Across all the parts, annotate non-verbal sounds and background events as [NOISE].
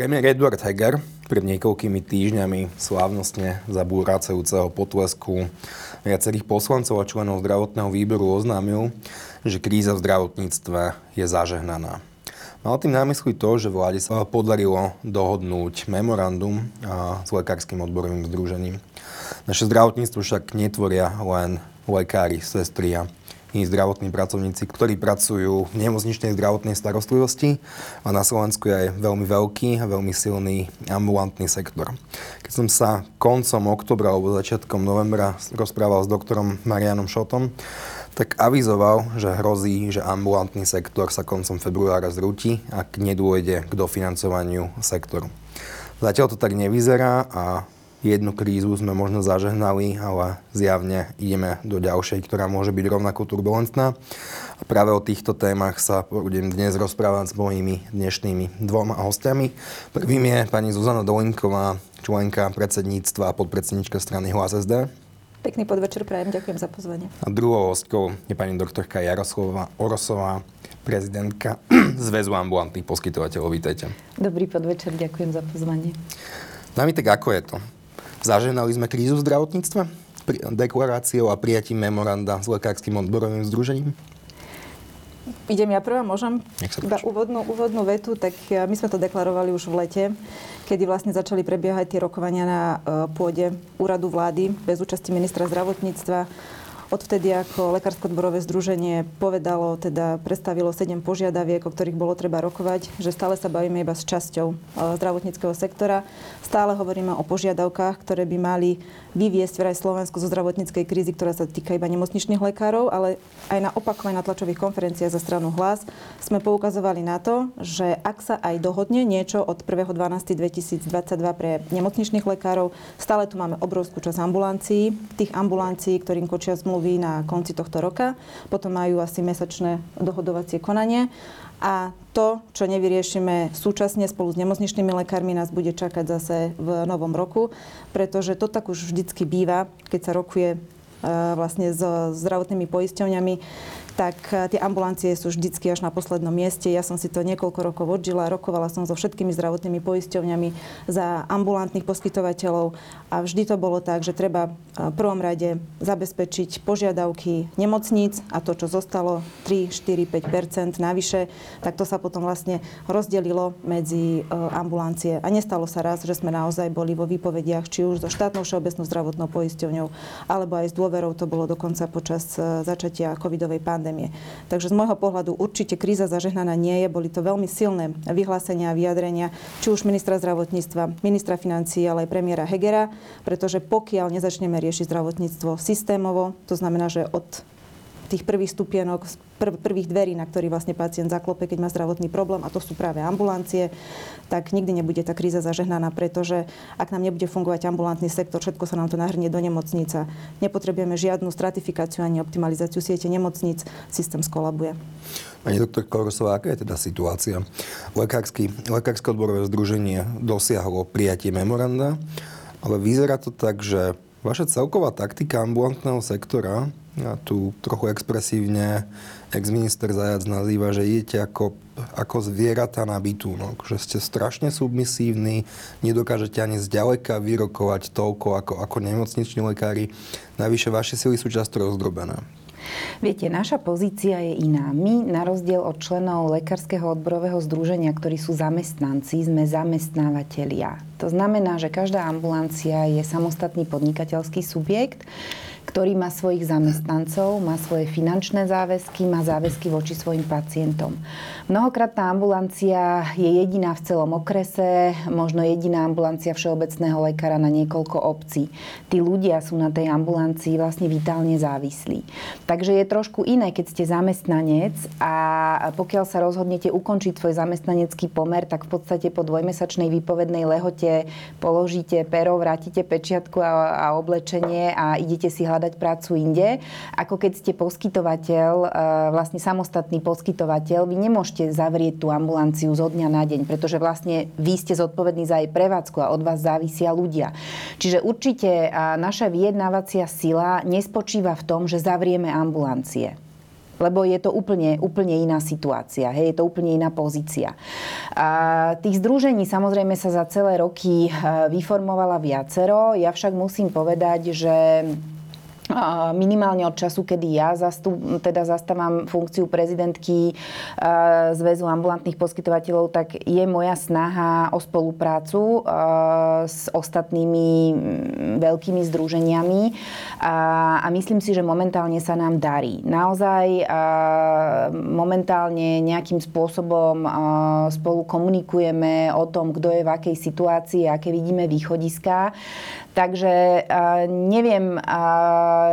Premiér Edward Heger pred niekoľkými týždňami slávnostne za búracajúceho potlesku viacerých poslancov a členov zdravotného výboru oznámil, že kríza v zdravotníctve je zažehnaná. Mal tým námysli to, že vláde sa podarilo dohodnúť memorandum s lekárskym odborovým združením. Naše zdravotníctvo však netvoria len lekári, sestry a iní zdravotní pracovníci, ktorí pracujú v nemocničnej zdravotnej starostlivosti a na Slovensku je aj veľmi veľký a veľmi silný ambulantný sektor. Keď som sa koncom oktobra alebo začiatkom novembra rozprával s doktorom Marianom Šotom, tak avizoval, že hrozí, že ambulantný sektor sa koncom februára zrúti, ak nedôjde k dofinancovaniu sektoru. Zatiaľ to tak nevyzerá a jednu krízu sme možno zažehnali, ale zjavne ideme do ďalšej, ktorá môže byť rovnako turbulentná. A práve o týchto témach sa budem dnes rozprávať s mojimi dnešnými dvoma hostiami. Prvým je pani Zuzana Dolinková, členka predsedníctva a podpredsednička strany Hlas SD. Pekný podvečer prajem, ďakujem za pozvanie. A druhou hostkou je pani doktorka Jaroslova Orosová, prezidentka [CLEARS THROAT] Zväzu ambulantných poskytovateľov. Vítejte. Dobrý podvečer, ďakujem za pozvanie. Nami tak ako je to? Zaženali sme krízu v zdravotníctve deklaráciou a prijatím memoranda s lekárským odborovým združením? Idem ja prvá, môžem? Iba úvodnú, úvodnú vetu, tak my sme to deklarovali už v lete, kedy vlastne začali prebiehať tie rokovania na e, pôde úradu vlády bez účasti ministra zdravotníctva Odvtedy ako Lekársko-odborové združenie povedalo, teda predstavilo 7 požiadaviek, o ktorých bolo treba rokovať, že stále sa bavíme iba s časťou e, zdravotníckého sektora. Stále hovoríme o požiadavkách, ktoré by mali vyviesť vraj Slovensku zo zdravotníckej krízy, ktorá sa týka iba nemocničných lekárov, ale aj na opakovaní na tlačových konferenciách za stranu Hlas sme poukazovali na to, že ak sa aj dohodne niečo od 1.12.2022 pre nemocničných lekárov, stále tu máme obrovskú časť ambulancií, tých ambulancií, ktorým kočia zmluv zmluvy na konci tohto roka. Potom majú asi mesačné dohodovacie konanie. A to, čo nevyriešime súčasne spolu s nemocničnými lekármi, nás bude čakať zase v novom roku, pretože to tak už vždycky býva, keď sa rokuje e, vlastne s zdravotnými poisťovňami tak eh, tie ambulancie sú vždycky až na poslednom mieste. Ja som si to niekoľko rokov odžila, rokovala som so všetkými zdravotnými poisťovňami za ambulantných poskytovateľov a vždy to bolo tak, že treba eh, v prvom rade zabezpečiť požiadavky nemocníc a to, čo zostalo 3, 4, 5% navyše, tak to sa potom vlastne rozdelilo medzi eh, ambulancie. A nestalo sa raz, že sme naozaj boli vo výpovediach, či už so štátnou všeobecnou zdravotnou poisťovňou, alebo aj s dôverou, to bolo dokonca počas začatia covidovej pandémie pandémie. Takže z môjho pohľadu určite kríza zažehnaná nie je. Boli to veľmi silné vyhlásenia a vyjadrenia, či už ministra zdravotníctva, ministra financií, ale aj premiéra Hegera, pretože pokiaľ nezačneme riešiť zdravotníctvo systémovo, to znamená, že od tých prvých stupienok, prv, prvých dverí, na ktorý vlastne pacient zaklope, keď má zdravotný problém, a to sú práve ambulancie, tak nikdy nebude tá kríza zažehnaná, pretože ak nám nebude fungovať ambulantný sektor, všetko sa nám to nahrnie do nemocnica. Nepotrebujeme žiadnu stratifikáciu ani optimalizáciu siete nemocníc, systém skolabuje. Pani doktor Korosová, aká je teda situácia? Lekársky, Lekárske odborové združenie dosiahlo prijatie memoranda, ale vyzerá to tak, že vaša celková taktika ambulantného sektora a tu trochu expresívne ex-minister Zajac nazýva, že idete ako, ako zvieratá na bytúnok, že ste strašne submisívni, nedokážete ani zďaleka vyrokovať toľko ako, ako nemocniční lekári. Navyše vaše sily sú často rozdrobené. Viete, naša pozícia je iná. My, na rozdiel od členov Lekárskeho odborového združenia, ktorí sú zamestnanci, sme zamestnávateľia. To znamená, že každá ambulancia je samostatný podnikateľský subjekt, ktorý má svojich zamestnancov, má svoje finančné záväzky, má záväzky voči svojim pacientom. Mnohokrát tá ambulancia je jediná v celom okrese, možno jediná ambulancia všeobecného lekára na niekoľko obcí. Tí ľudia sú na tej ambulancii vlastne vitálne závislí. Takže je trošku iné, keď ste zamestnanec a pokiaľ sa rozhodnete ukončiť svoj zamestnanecký pomer, tak v podstate po dvojmesačnej výpovednej lehote položíte pero, vrátite pečiatku a, a oblečenie a idete si hľadať prácu inde, ako keď ste poskytovateľ, e, vlastne samostatný poskytovateľ, vy nemôžete zavrieť tú ambulanciu zo dňa na deň, pretože vlastne vy ste zodpovední za jej prevádzku a od vás závisia ľudia. Čiže určite naša vyjednávacia sila nespočíva v tom, že zavrieme ambulancie. lebo je to úplne, úplne iná situácia, hej, je to úplne iná pozícia. A tých združení samozrejme sa za celé roky e, vyformovala viacero, ja však musím povedať, že minimálne od času, kedy ja zastup, teda zastávam funkciu prezidentky Zväzu ambulantných poskytovateľov, tak je moja snaha o spoluprácu s ostatnými veľkými združeniami a myslím si, že momentálne sa nám darí. Naozaj momentálne nejakým spôsobom spolu komunikujeme o tom, kto je v akej situácii, aké vidíme východiská. Takže neviem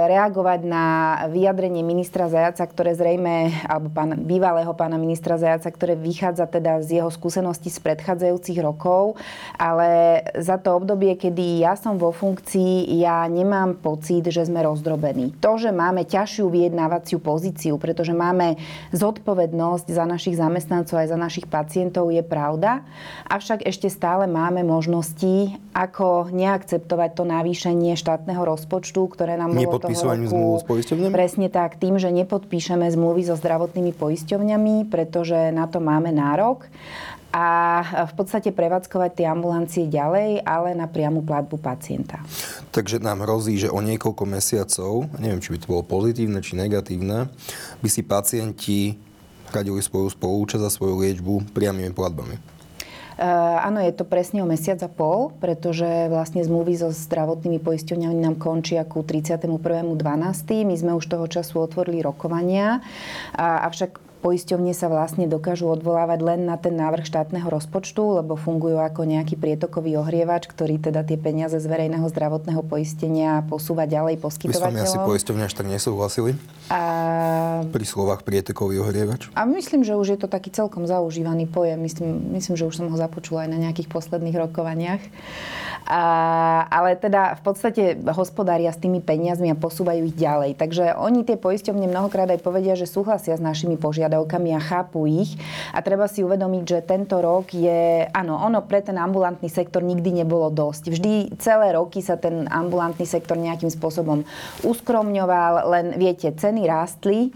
reagovať na vyjadrenie ministra Zajaca, ktoré zrejme, alebo pán, bývalého pána ministra Zajaca, ktoré vychádza teda z jeho skúseností z predchádzajúcich rokov, ale za to obdobie, kedy ja som vo funkcii, ja nemám pocit, že sme rozdrobení. To, že máme ťažšiu vyjednávaciu pozíciu, pretože máme zodpovednosť za našich zamestnancov aj za našich pacientov, je pravda. Avšak ešte stále máme možnosti, ako neakceptovať to navýšenie štátneho rozpočtu, ktoré nám bolo toho roku... s poisťovňami? Presne tak, tým, že nepodpíšeme zmluvy so zdravotnými poisťovňami, pretože na to máme nárok a v podstate prevádzkovať tie ambulancie ďalej, ale na priamu platbu pacienta. Takže nám hrozí, že o niekoľko mesiacov, neviem, či by to bolo pozitívne či negatívne, by si pacienti hradili svoju spolúčasť za svoju liečbu priamými platbami. Eh, áno, je to presne o mesiac a pol, pretože vlastne zmluvy so zdravotnými poisťovňami nám končia ku 31.12. My sme už toho času otvorili rokovania, avšak poisťovne sa vlastne dokážu odvolávať len na ten návrh štátneho rozpočtu, lebo fungujú ako nejaký prietokový ohrievač, ktorý teda tie peniaze z verejného zdravotného poistenia posúva ďalej poskytovateľom. S asi poisťovne až tak nesúhlasili? A... Pri slovách prietokový ohrievač? A myslím, že už je to taký celkom zaužívaný pojem. Myslím, myslím že už som ho započula aj na nejakých posledných rokovaniach. A, ale teda v podstate hospodária s tými peniazmi a posúvajú ich ďalej. Takže oni tie poisťovne mnohokrát aj povedia, že súhlasia s našimi požiadavkami a chápu ich. A treba si uvedomiť, že tento rok je, áno, ono pre ten ambulantný sektor nikdy nebolo dosť. Vždy celé roky sa ten ambulantný sektor nejakým spôsobom uskromňoval, len viete, ceny rástli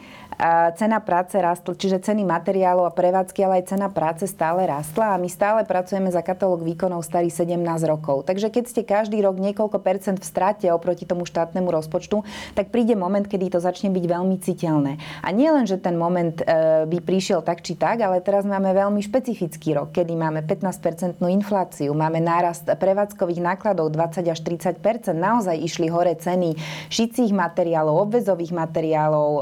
cena práce rastla, čiže ceny materiálov a prevádzky, ale aj cena práce stále rastla a my stále pracujeme za katalóg výkonov starý 17 rokov. Takže keď ste každý rok niekoľko percent v strate oproti tomu štátnemu rozpočtu, tak príde moment, kedy to začne byť veľmi citeľné. A nie len, že ten moment e, by prišiel tak či tak, ale teraz máme veľmi špecifický rok, kedy máme 15-percentnú infláciu, máme nárast prevádzkových nákladov 20 až 30% naozaj išli hore ceny šicích materiálov, obvezových materiálov, e,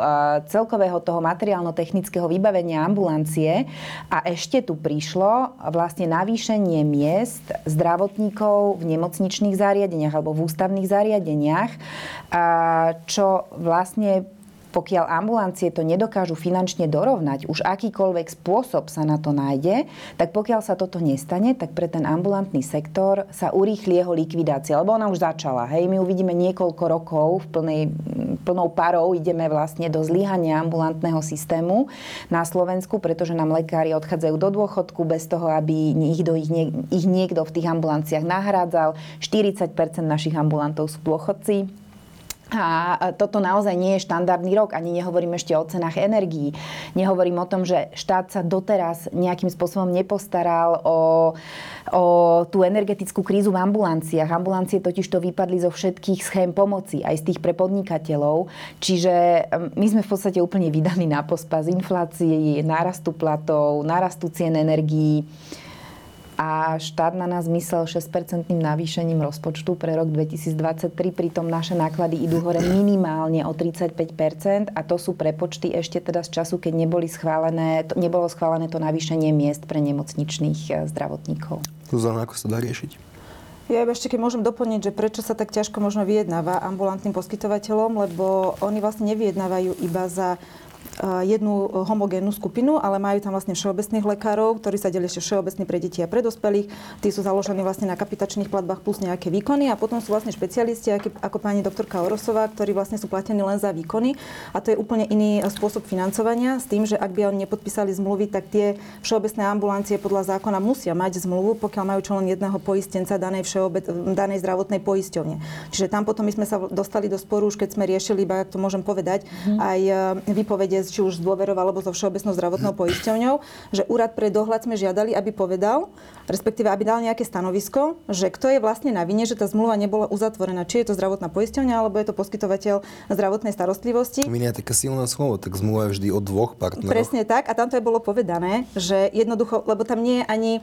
celkové celého toho materiálno-technického vybavenia ambulancie. A ešte tu prišlo vlastne navýšenie miest zdravotníkov v nemocničných zariadeniach alebo v ústavných zariadeniach, čo vlastne pokiaľ ambulancie to nedokážu finančne dorovnať, už akýkoľvek spôsob sa na to nájde, tak pokiaľ sa toto nestane, tak pre ten ambulantný sektor sa urýchli jeho likvidácia, lebo ona už začala. Hej, my uvidíme niekoľko rokov v plnej, plnou parou, ideme vlastne do zlyhania ambulantného systému na Slovensku, pretože nám lekári odchádzajú do dôchodku bez toho, aby ich, do, ich, ich niekto v tých ambulanciách nahrádzal. 40% našich ambulantov sú dôchodci a toto naozaj nie je štandardný rok, ani nehovorím ešte o cenách energií. Nehovorím o tom, že štát sa doteraz nejakým spôsobom nepostaral o, o tú energetickú krízu v ambulanciách. Ambulancie totiž to vypadli zo všetkých schém pomoci, aj z tých pre podnikateľov. Čiže my sme v podstate úplne vydaní na pospas inflácie, nárastu platov, nárastu cien energií a štát na nás myslel 6-percentným navýšením rozpočtu pre rok 2023, pritom naše náklady idú hore minimálne o 35% a to sú prepočty ešte teda z času, keď neboli schválené, to, nebolo schválené to navýšenie miest pre nemocničných e, zdravotníkov. Zuzana, ako sa dá riešiť? Ja ešte keď môžem doplniť, že prečo sa tak ťažko možno vyjednáva ambulantným poskytovateľom, lebo oni vlastne nevyjednávajú iba za jednu homogénnu skupinu, ale majú tam vlastne všeobecných lekárov, ktorí sa delia ešte všeobecní pre deti a pre dospelých. Tí sú založení vlastne na kapitačných platbách plus nejaké výkony a potom sú vlastne špecialisti, ako pani doktorka Orosová, ktorí vlastne sú platení len za výkony a to je úplne iný spôsob financovania s tým, že ak by oni nepodpísali zmluvy, tak tie všeobecné ambulancie podľa zákona musia mať zmluvu, pokiaľ majú čo len jedného poistenca danej, všeobec, danej zdravotnej poisťovne. Čiže tam potom my sme sa dostali do sporu, už keď sme riešili, iba to môžem povedať, mm. aj e, vypovede z či už s dôverou alebo so Všeobecnou zdravotnou poisťovňou, že úrad pre dohľad sme žiadali, aby povedal, respektíve aby dal nejaké stanovisko, že kto je vlastne na vine, že tá zmluva nebola uzatvorená. Či je to zdravotná poisťovňa, alebo je to poskytovateľ zdravotnej starostlivosti. Je také silné slovo, tak zmluva je vždy od dvoch partnerov. Presne tak. A tam to je bolo povedané, že jednoducho, lebo tam nie je ani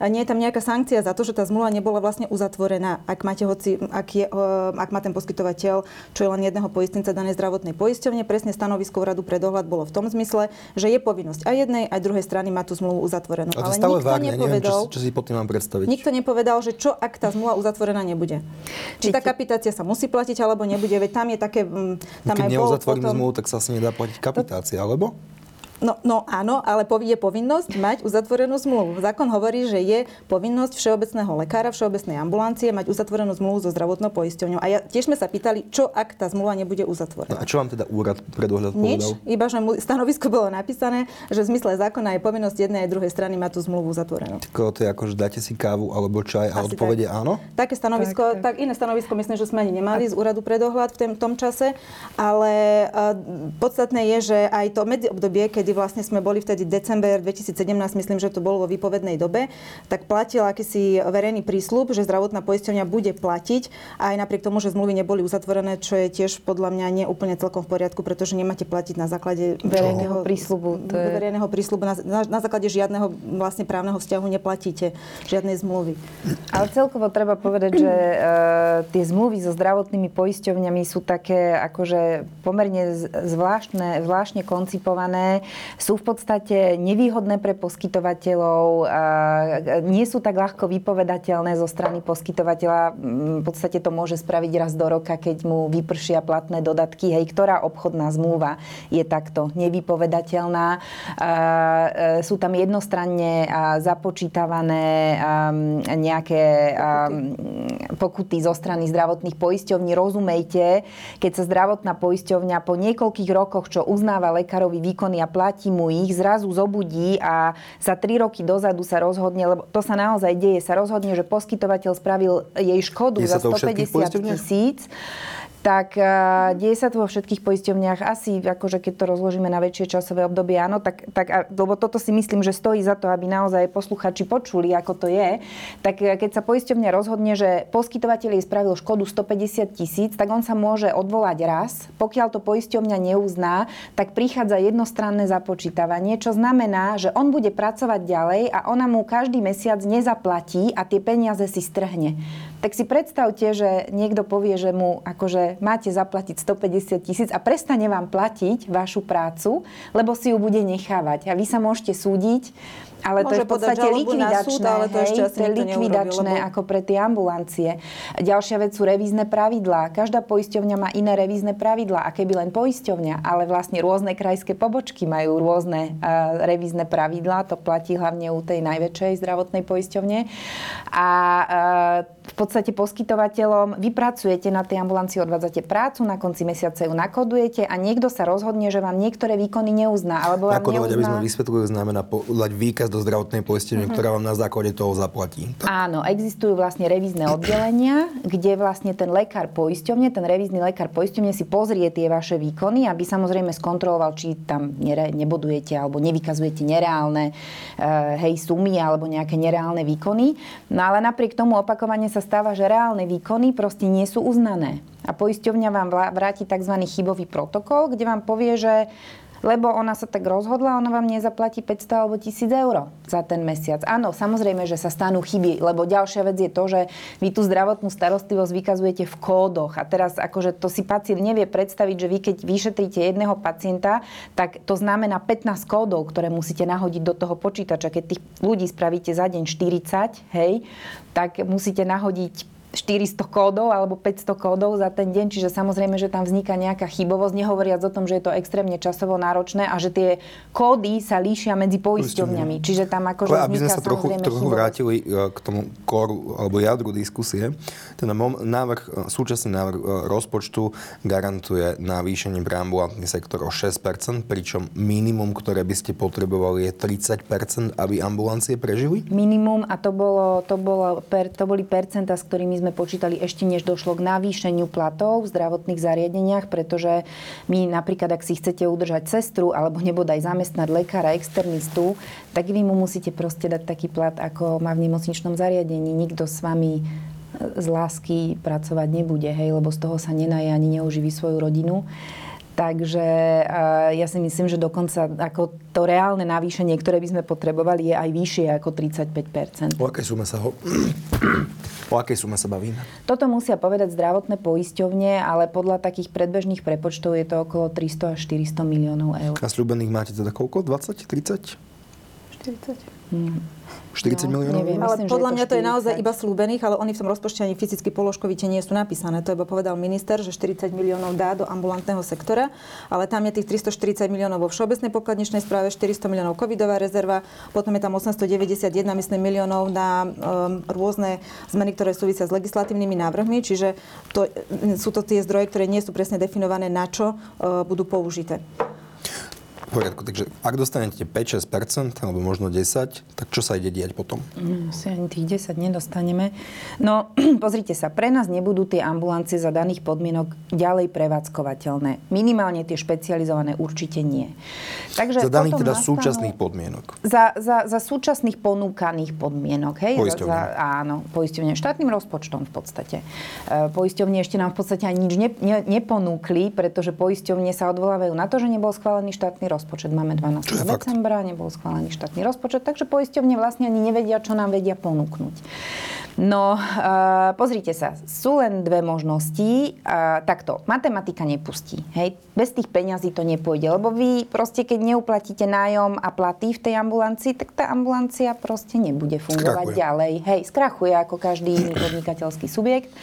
nie je tam nejaká sankcia za to, že tá zmluva nebola vlastne uzatvorená, ak, máte hoci, ak, je, ak má ten poskytovateľ čo je len jedného poistenca danej zdravotnej poisťovne. Presne stanovisko radu pre dohľad bolo v tom zmysle, že je povinnosť aj jednej, aj druhej strany mať tú zmluvu uzatvorenú. A to Ale stále nikto vágne, nepovedal, neviem, čo, čo si pod tým mám predstaviť. Nikto nepovedal, že čo ak tá zmluva uzatvorená nebude. Či tá kapitácia sa musí platiť alebo nebude, veď tam je také... Mm, tam Keď neuzatvorím potom... zmluvu, tak sa asi nedá platiť kapitácia, alebo? No, no áno, ale je povinnosť mať uzatvorenú zmluvu. Zákon hovorí, že je povinnosť všeobecného lekára, všeobecnej ambulancie mať uzatvorenú zmluvu so zdravotnou poisťovňou. A ja, tiež sme sa pýtali, čo ak tá zmluva nebude uzatvorená. No a čo vám teda úrad pre dohľad povedal? Nič, iba že stanovisko bolo napísané, že v zmysle zákona je povinnosť jednej aj druhej strany mať tú zmluvu uzatvorenú. Tak to je ako, že dáte si kávu alebo čaj a Asi odpovede tak. áno? Také stanovisko, tak, tak. tak, iné stanovisko myslím, že sme ani nemali z úradu pre dohľad v tom, tom čase, ale uh, podstatné je, že aj to medziobdobie, kedy vlastne sme boli vtedy december 2017, myslím, že to bolo vo výpovednej dobe, tak platil akýsi verejný prísľub, že zdravotná poisťovňa bude platiť aj napriek tomu, že zmluvy neboli uzatvorené, čo je tiež podľa mňa nie úplne celkom v poriadku, pretože nemáte platiť na základe verejného prísľubu. Je... Verejného prísľubu. Na, na, na základe žiadneho vlastne právneho vzťahu neplatíte žiadnej zmluvy. Ale celkovo treba povedať, že uh, tie zmluvy so zdravotnými poisťovňami sú také akože pomerne zvláštne, zvláštne koncipované. Sú v podstate nevýhodné pre poskytovateľov, nie sú tak ľahko vypovedateľné zo strany poskytovateľa. V podstate to môže spraviť raz do roka, keď mu vypršia platné dodatky. Hej, ktorá obchodná zmluva je takto nevypovedateľná. Sú tam jednostranne započítavané nejaké pokuty zo strany zdravotných poisťovní. Rozumejte, keď sa zdravotná poisťovňa po niekoľkých rokoch, čo uznáva lekárovi výkony a platí mu ich, zrazu zobudí a za tri roky dozadu sa rozhodne, lebo to sa naozaj deje, sa rozhodne, že poskytovateľ spravil jej škodu je za 150 tisíc tak uh, deje sa to vo všetkých poisťovniach. Asi, akože keď to rozložíme na väčšie časové obdobie, áno, tak, tak lebo toto si myslím, že stojí za to, aby naozaj posluchači počuli, ako to je. Tak keď sa poisťovňa rozhodne, že poskytovateľ jej spravil škodu 150 tisíc, tak on sa môže odvolať raz. Pokiaľ to poisťovňa neuzná, tak prichádza jednostranné započítavanie, čo znamená, že on bude pracovať ďalej a ona mu každý mesiac nezaplatí a tie peniaze si strhne. Tak si predstavte, že niekto povie, že mu akože máte zaplatiť 150 tisíc a prestane vám platiť vašu prácu, lebo si ju bude nechávať. A vy sa môžete súdiť ale Môže to je v podstate likvidačné, súd, ale to, ešte asi to je likvidačné neurobil, lebo... ako pre tie ambulancie. Ďalšia vec sú revízne pravidlá. Každá poisťovňa má iné revízne pravidlá. A keby len poisťovňa, ale vlastne rôzne krajské pobočky majú rôzne uh, revízne pravidlá. To platí hlavne u tej najväčšej zdravotnej poisťovne. A uh, v podstate poskytovateľom vypracujete na tej ambulancii, odvádzate prácu, na konci mesiaca ju nakodujete a niekto sa rozhodne, že vám niektoré výkony neuzná. Alebo vám Nakodovať, neuzná... aby sme vysvetlili, znamená podať výkaz do zdravotnej poistenie, uh-huh. ktorá vám na základe toho zaplatí. Tak? Áno, existujú vlastne revízne oddelenia, kde vlastne ten lekár poisťovne, ten revízny lekár poisťovne si pozrie tie vaše výkony, aby samozrejme skontroloval, či tam nere, nebodujete alebo nevykazujete nereálne uh, hej, sumy alebo nejaké nereálne výkony. No ale napriek tomu opakovane sa stáva, že reálne výkony proste nie sú uznané. A poisťovňa vám vráti tzv. chybový protokol, kde vám povie, že lebo ona sa tak rozhodla, ona vám nezaplatí 500 alebo 1000 eur za ten mesiac. Áno, samozrejme, že sa stanú chyby, lebo ďalšia vec je to, že vy tú zdravotnú starostlivosť vykazujete v kódoch a teraz akože to si pacient nevie predstaviť, že vy keď vyšetríte jedného pacienta, tak to znamená 15 kódov, ktoré musíte nahodiť do toho počítača. Keď tých ľudí spravíte za deň 40, hej, tak musíte nahodiť 400 kódov alebo 500 kódov za ten deň, čiže samozrejme, že tam vzniká nejaká chybovosť, nehovoriac o tom, že je to extrémne časovo náročné a že tie kódy sa líšia medzi poisťovňami. Čiže tam akože Ale aby sme sa trochu, trochu vrátili e, k tomu koru alebo jadru diskusie, ten návrh, e, súčasný návrh e, rozpočtu garantuje navýšenie pre ambulantný sektor o 6%, pričom minimum, ktoré by ste potrebovali je 30%, aby ambulancie prežili? Minimum a to, bolo, to, bolo, to boli percenta, s ktorými sme počítali ešte než došlo k navýšeniu platov v zdravotných zariadeniach, pretože my napríklad, ak si chcete udržať sestru alebo nebodaj zamestnať lekára, externistu, tak vy mu musíte proste dať taký plat, ako má v nemocničnom zariadení. Nikto s vami z lásky pracovať nebude, hej, lebo z toho sa nenaje ani neuživí svoju rodinu. Takže ja si myslím, že dokonca ako to reálne navýšenie, ktoré by sme potrebovali, je aj vyššie ako 35% O akej sume sa, ho... [CLEARS THROAT] o akej sume sa bavíme? Toto musia povedať zdravotné poisťovne, ale podľa takých predbežných prepočtov je to okolo 300 až 400 miliónov eur. A slúbených máte teda koľko? 20? 30? 40. 40 no, miliónov? Neviem, ale myslím, podľa mňa to je naozaj iba slúbených, ale oni v tom rozpočte ani fyzicky položkovite nie sú napísané. To iba povedal minister, že 40 miliónov dá do ambulantného sektora, ale tam je tých 340 miliónov vo všeobecnej pokladničnej správe, 400 miliónov covidová rezerva, potom je tam 891 myslím miliónov na um, rôzne zmeny, ktoré súvisia s legislatívnymi návrhmi, čiže to, sú to tie zdroje, ktoré nie sú presne definované, na čo uh, budú použité poriadku, takže ak dostanete 5-6%, alebo možno 10, tak čo sa ide diať potom? Mm, si ani tých 10 nedostaneme. No, [CLEARS THROAT] pozrite sa, pre nás nebudú tie ambulancie za daných podmienok ďalej prevádzkovateľné. Minimálne tie špecializované určite nie. Takže za daných teda nastanú... súčasných podmienok? Za, za, za súčasných ponúkaných podmienok. Hej? Poisťovne. Za, áno, poisťovne. Štátnym rozpočtom v podstate. E, poisťovne ešte nám v podstate ani nič ne, ne, neponúkli, pretože poisťovne sa odvolávajú na to, že nebol schválený štátny rozpočet rozpočet. Máme 12. decembra, nebol schválený štátny rozpočet, takže poisťovne vlastne ani nevedia, čo nám vedia ponúknuť. No, uh, pozrite sa, sú len dve možnosti. Uh, takto, matematika nepustí. Hej? Bez tých peňazí to nepôjde, lebo vy proste, keď neuplatíte nájom a platy v tej ambulancii, tak tá ambulancia proste nebude fungovať skrachuje. ďalej. Hej, skrachuje ako každý iný podnikateľský subjekt.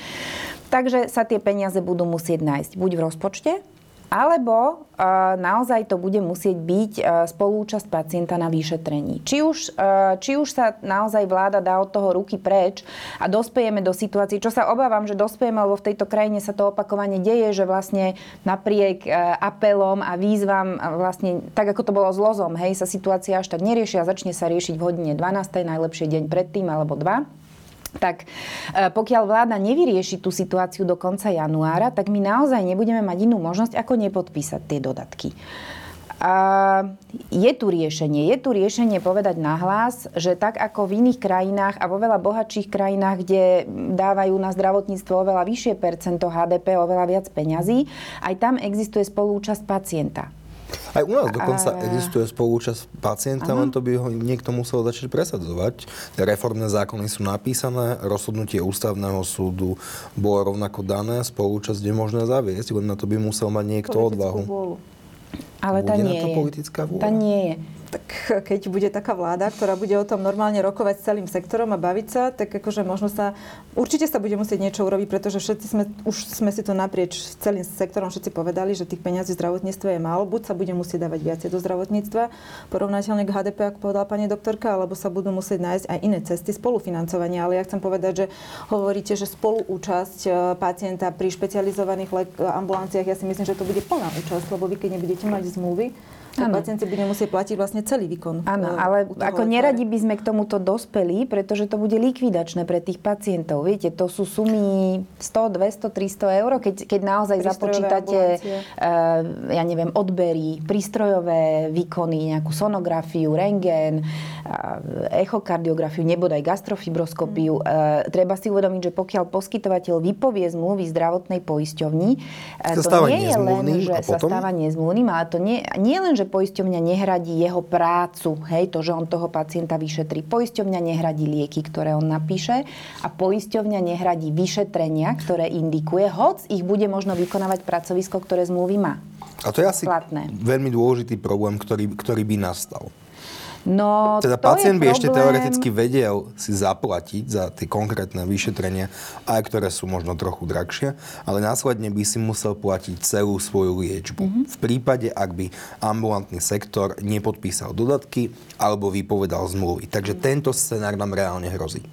Takže sa tie peniaze budú musieť nájsť buď v rozpočte, alebo uh, naozaj to bude musieť byť uh, spolúčasť pacienta na vyšetrení. Či už, uh, či už sa naozaj vláda dá od toho ruky preč a dospejeme do situácií, čo sa obávam, že dospejeme, lebo v tejto krajine sa to opakovane deje, že vlastne napriek apelom a výzvam, vlastne tak ako to bolo s lozom, hej, sa situácia až tak nerieši a začne sa riešiť v hodine 12. najlepšie deň predtým alebo dva tak e, pokiaľ vláda nevyrieši tú situáciu do konca januára, tak my naozaj nebudeme mať inú možnosť, ako nepodpísať tie dodatky. A je tu riešenie. Je tu riešenie povedať nahlas, že tak ako v iných krajinách a vo veľa bohatších krajinách, kde dávajú na zdravotníctvo oveľa vyššie percento HDP, oveľa viac peňazí, aj tam existuje spolúčasť pacienta. Aj u nás dokonca a... existuje spolúčasť pacienta, len to by ho niekto musel začať presadzovať. Reformné zákony sú napísané, rozhodnutie ústavného súdu bolo rovnako dané, spolúčasť je možné zaviesť, len na to by musel mať niekto Politickú odvahu. Vôľu. Ale tá nie na to je. politická vôľa? Tá nie je tak keď bude taká vláda, ktorá bude o tom normálne rokovať s celým sektorom a baviť sa, tak akože možno sa, určite sa bude musieť niečo urobiť, pretože všetci sme, už sme si to naprieč celým sektorom všetci povedali, že tých peňazí v zdravotníctve je málo, buď sa bude musieť dávať viacej do zdravotníctva, porovnateľne k HDP, ako povedala pani doktorka, alebo sa budú musieť nájsť aj iné cesty spolufinancovania. Ale ja chcem povedať, že hovoríte, že spoluúčasť e, pacienta pri špecializovaných ambulanciách, ja si myslím, že to bude plná účasť, lebo vy keď nebudete mať zmluvy, tak ano. pacienti budú musieť platiť vlastne celý výkon. Áno, e, ale ako neradi by sme k tomuto dospeli, pretože to bude likvidačné pre tých pacientov. Viete, to sú sumy 100, 200, 300 eur, keď, keď naozaj započítate, uh, ja neviem, odbery, prístrojové výkony, nejakú sonografiu, rengen, uh, echokardiografiu, nebodaj gastrofibroskopiu. Mm. Uh, treba si uvedomiť, že pokiaľ poskytovateľ vypovie zmluvy zdravotnej poisťovni, uh, to nie je len, že sa stáva nezmluvným, ale to nie, nie len, že poisťovňa nehradí jeho prácu, hej, to, že on toho pacienta vyšetrí. Poisťovňa nehradí lieky, ktoré on napíše a poisťovňa nehradí vyšetrenia, ktoré indikuje, hoc ich bude možno vykonávať pracovisko, ktoré zmluvy má. A to je asi platné. veľmi dôležitý problém, ktorý, ktorý by nastal. No, teda pacient by problém... ešte teoreticky vedel si zaplatiť za tie konkrétne vyšetrenia, aj ktoré sú možno trochu drahšie, ale následne by si musel platiť celú svoju liečbu. Mm-hmm. V prípade, ak by ambulantný sektor nepodpísal dodatky alebo vypovedal zmluvy. Takže mm-hmm. tento scenár nám reálne hrozí.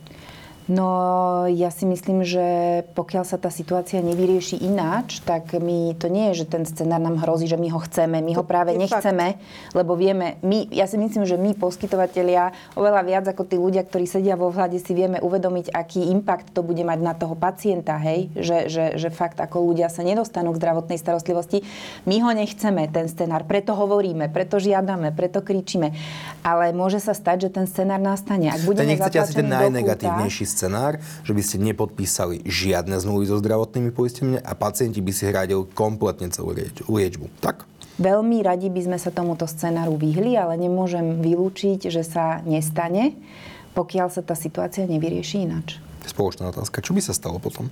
No, ja si myslím, že pokiaľ sa tá situácia nevyrieši ináč, tak my, to nie je, že ten scenár nám hrozí, že my ho chceme. My ho práve nechceme, fakt. lebo vieme, my, ja si myslím, že my poskytovateľia oveľa viac ako tí ľudia, ktorí sedia vo vláde, si vieme uvedomiť, aký impact to bude mať na toho pacienta, hej? Že, že, že fakt ako ľudia sa nedostanú k zdravotnej starostlivosti. My ho nechceme, ten scenár, preto hovoríme, preto žiadame, preto kričíme. Ale môže sa stať, že ten scenár nastane. Ak budeme nechcete asi ten najnegatívnejší scenár, že by ste nepodpísali žiadne zmluvy so zdravotnými poisteniami a pacienti by si hradili kompletne celú liečbu. Tak? Veľmi radi by sme sa tomuto scenáru vyhli, ale nemôžem vylúčiť, že sa nestane, pokiaľ sa tá situácia nevyrieši ináč. Spoločná otázka. Čo by sa stalo potom?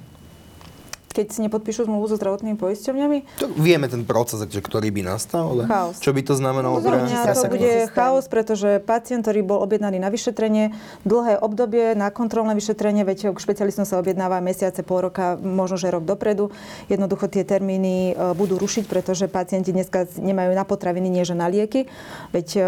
Keď si nepodpíšu zmluvu so zdravotnými poisťovňami? To vieme ten proces, ktorý by nastal, ale chaos. čo by to znamenalo pre To bude chaos, pretože pacient, ktorý bol objednaný na vyšetrenie, dlhé obdobie na kontrolné vyšetrenie, veď k špecialistom sa objednáva mesiace, pol roka, možno že rok dopredu. Jednoducho tie termíny e, budú rušiť, pretože pacienti dneska nemajú na potraviny, nie že na lieky. Veď e,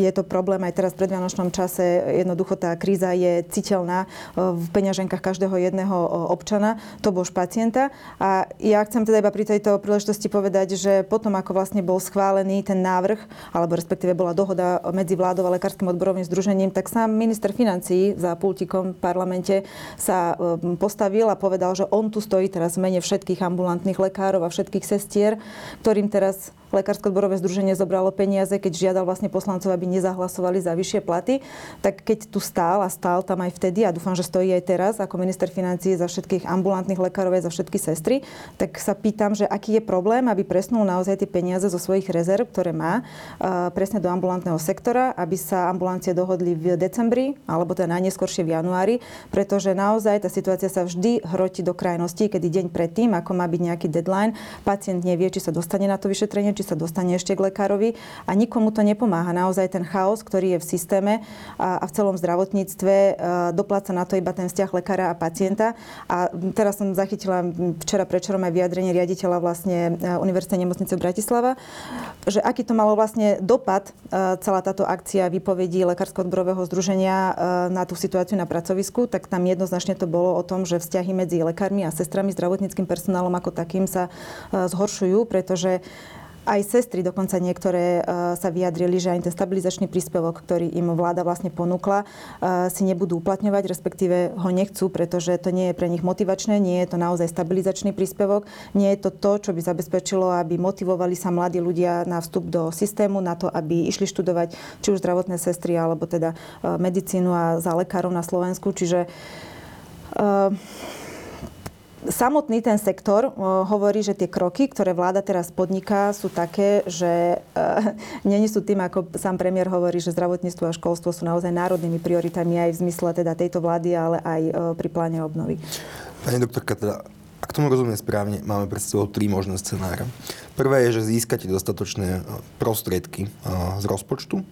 je to problém aj teraz v predvianočnom čase. Jednoducho tá kríza je citeľná e, v peňaženkách každého jedného občana, to bož pacienta. A ja chcem teda iba pri tejto príležitosti povedať, že potom, ako vlastne bol schválený ten návrh, alebo respektíve bola dohoda medzi vládou a Lekárskym odborovým združením, tak sám minister financií za pultikom v parlamente sa um, postavil a povedal, že on tu stojí teraz v mene všetkých ambulantných lekárov a všetkých sestier, ktorým teraz Lekárske odborové združenie zobralo peniaze, keď žiadal vlastne poslancov, aby nezahlasovali za vyššie platy, tak keď tu stál a stál tam aj vtedy a dúfam, že stojí aj teraz ako minister financií za všetkých ambulantných lekárov, za všetky sestry, tak sa pýtam, že aký je problém, aby presnul naozaj tie peniaze zo svojich rezerv, ktoré má, presne do ambulantného sektora, aby sa ambulancie dohodli v decembri, alebo teda najneskôršie v januári, pretože naozaj tá situácia sa vždy hroti do krajnosti, kedy deň predtým, ako má byť nejaký deadline, pacient nevie, či sa dostane na to vyšetrenie, či sa dostane ešte k lekárovi a nikomu to nepomáha. Naozaj ten chaos, ktorý je v systéme a, v celom zdravotníctve, e, dopláca na to iba ten vzťah lekára a pacienta. A teraz som zachytila včera prečerom aj vyjadrenie riaditeľa vlastne e, Univerzitej nemocnice Bratislava, že aký to malo vlastne dopad e, celá táto akcia výpovedí Lekárskeho odborového združenia na tú situáciu na pracovisku, tak tam jednoznačne to bolo o tom, že vzťahy medzi lekármi a sestrami, zdravotníckým personálom ako takým sa zhoršujú, pretože aj sestry dokonca niektoré uh, sa vyjadrili, že aj ten stabilizačný príspevok, ktorý im vláda vlastne ponúkla, uh, si nebudú uplatňovať, respektíve ho nechcú, pretože to nie je pre nich motivačné, nie je to naozaj stabilizačný príspevok, nie je to to, čo by zabezpečilo, aby motivovali sa mladí ľudia na vstup do systému, na to, aby išli študovať či už zdravotné sestry, alebo teda uh, medicínu a za lekárov na Slovensku. Čiže uh, samotný ten sektor hovorí, že tie kroky, ktoré vláda teraz podniká, sú také, že uh, [LAUGHS] není sú tým, ako sám premiér hovorí, že zdravotníctvo a školstvo sú naozaj národnými prioritami aj v zmysle teda tejto vlády, ale aj uh, pri pláne obnovy. Pani doktorka, teda ak tomu rozumiem správne, máme pred sebou tri možné scenáre. Prvé je, že získate dostatočné prostriedky z rozpočtu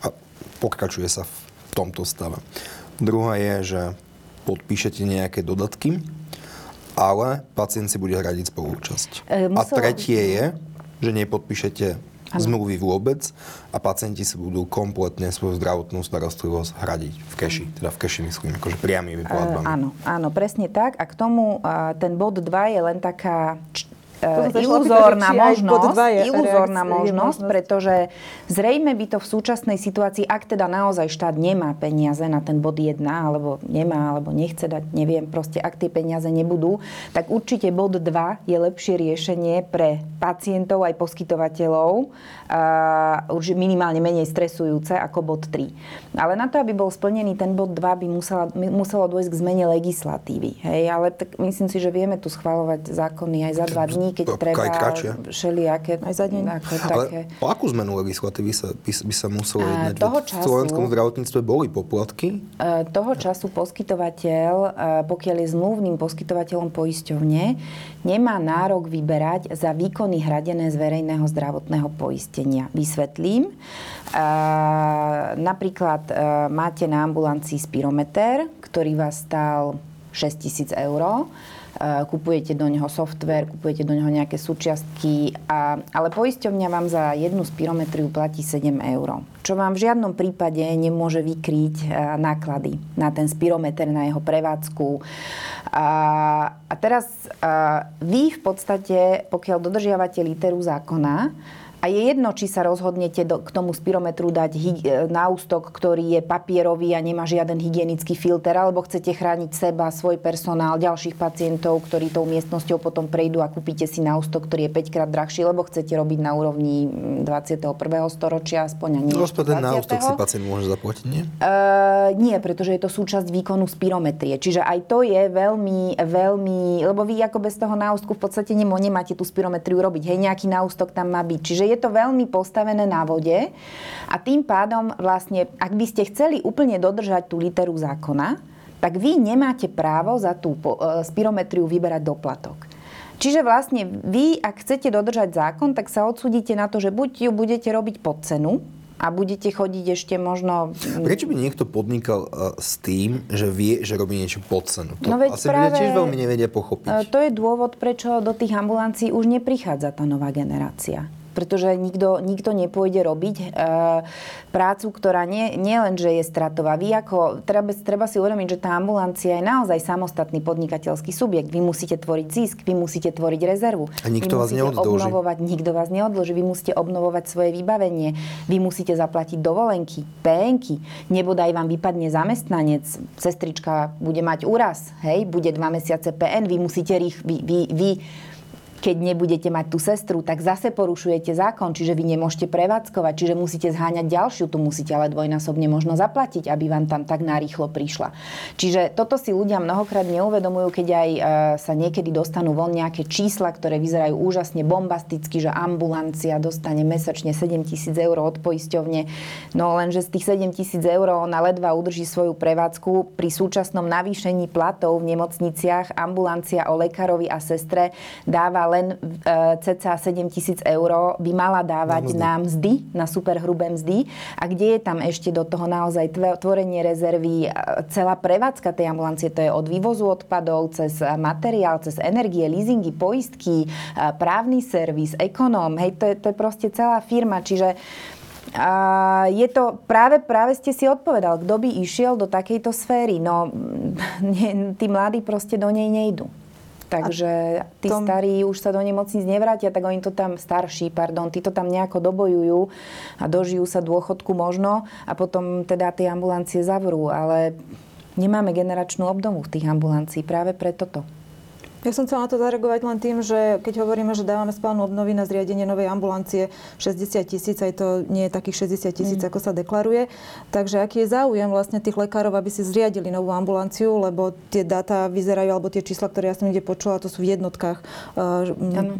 a pokračuje sa v tomto stave. Druhá je, že podpíšete nejaké dodatky ale pacient si bude hradiť spolúčasť. E, musela... A tretie je, že nepodpíšete ano. zmluvy vôbec a pacienti si budú kompletne svoju zdravotnú starostlivosť hradiť v keši. Teda v keši myslím, akože priamými platbami. E, áno, áno, presne tak. A k tomu ten bod 2 je len taká iluzórna možnosť, iluzórna možnosť, pretože zrejme by to v súčasnej situácii, ak teda naozaj štát nemá peniaze na ten bod 1, alebo nemá, alebo nechce dať, neviem, proste ak tie peniaze nebudú, tak určite bod 2 je lepšie riešenie pre pacientov aj poskytovateľov, uh, už minimálne menej stresujúce ako bod 3. Ale na to, aby bol splnený ten bod 2, by musela, muselo dôjsť k zmene legislatívy. Hej? Ale tak myslím si, že vieme tu schvalovať zákony aj za dva dní keď treba všelijaké. Aj za deň. Ako, také. Ale o akú zmenu legislatívy sa, by, by sa muselo jednať? Toho času, v slovenskom zdravotníctve boli poplatky? Toho času poskytovateľ, pokiaľ je zmluvným poskytovateľom poisťovne, nemá nárok vyberať za výkony hradené z verejného zdravotného poistenia. Vysvetlím. Napríklad máte na ambulancii spirometer, ktorý vás stal 6 tisíc eur kupujete do neho software, kupujete do neho nejaké súčiastky, a, ale poisťovňa vám za jednu spirometriu platí 7 eur čo vám v žiadnom prípade nemôže vykryť náklady na ten spirometer, na jeho prevádzku. A, a teraz a, vy v podstate, pokiaľ dodržiavate literu zákona, a je jedno, či sa rozhodnete do, k tomu spirometru dať e, náustok, ktorý je papierový a nemá žiaden hygienický filter, alebo chcete chrániť seba, svoj personál, ďalších pacientov, ktorí tou miestnosťou potom prejdú a kúpite si náustok, ktorý je 5 krát drahší, lebo chcete robiť na úrovni 21. storočia aspoň a nie no, ten náustok si pacient môže zaplatiť, nie? Uh, nie, pretože je to súčasť výkonu spirometrie. Čiže aj to je veľmi, veľmi, lebo vy ako bez toho náustku v podstate nemáte tú spirometriu robiť. Hej, nejaký náustok tam má byť. Čiže je to veľmi postavené na vode a tým pádom vlastne, ak by ste chceli úplne dodržať tú literu zákona, tak vy nemáte právo za tú e, spirometriu vyberať doplatok. Čiže vlastne vy, ak chcete dodržať zákon, tak sa odsudíte na to, že buď ju budete robiť pod cenu, a budete chodiť ešte možno... Prečo by niekto podnikal uh, s tým, že vie, že robí niečo pod cenu? To no veď asi práve, ľudia tiež veľmi nevedia pochopiť. Uh, to je dôvod, prečo do tých ambulancií už neprichádza tá nová generácia pretože nikto, nikto nepôjde robiť e, prácu, ktorá nie, nie len, že je stratová. Vy ako, treba, treba si uvedomiť, že tá ambulancia je naozaj samostatný podnikateľský subjekt. Vy musíte tvoriť zisk, vy musíte tvoriť rezervu. A nikto vás neodloží. Obnovovať, nikto vás neodloží. Vy musíte obnovovať svoje vybavenie. Vy musíte zaplatiť dovolenky, PNky. Nebodaj vám vypadne zamestnanec, sestrička bude mať úraz, hej, bude dva mesiace PN, vy musíte rých, vy, vy, vy keď nebudete mať tú sestru, tak zase porušujete zákon, čiže vy nemôžete prevádzkovať, čiže musíte zháňať ďalšiu, tu musíte ale dvojnásobne možno zaplatiť, aby vám tam tak narýchlo prišla. Čiže toto si ľudia mnohokrát neuvedomujú, keď aj e, sa niekedy dostanú von nejaké čísla, ktoré vyzerajú úžasne bombasticky, že ambulancia dostane mesačne 7 tisíc eur od poisťovne. No lenže z tých 7 tisíc eur ona ledva udrží svoju prevádzku. Pri súčasnom navýšení platov v nemocniciach ambulancia o lekárovi a sestre dáva len uh, cca 7 tisíc eur by mala dávať na mzdy. na superhrubé mzdy. A kde je tam ešte do toho naozaj tvorenie rezervy, celá prevádzka tej ambulancie, to je od vývozu odpadov, cez materiál, cez energie, leasingy, poistky, právny servis, ekonóm, hej, to je, to je proste celá firma, čiže a je to, práve, práve ste si odpovedal, kto by išiel do takejto sféry. No, [LAUGHS] tí mladí proste do nej nejdú. Takže tí tom... starí už sa do nemocníc nevrátia, tak oni to tam, starší, pardon, tí to tam nejako dobojujú a dožijú sa dôchodku možno a potom teda tie ambulancie zavrú, ale nemáme generačnú obdobu v tých ambulancií práve pre toto. Ja som chcela na to zareagovať len tým, že keď hovoríme, že dávame spálnu obnovy na zriadenie novej ambulancie 60 tisíc, aj to nie je takých 60 tisíc, mm. ako sa deklaruje. Takže aký je záujem vlastne tých lekárov, aby si zriadili novú ambulanciu, lebo tie dáta vyzerajú, alebo tie čísla, ktoré ja som niekde počula, to sú v jednotkách uh,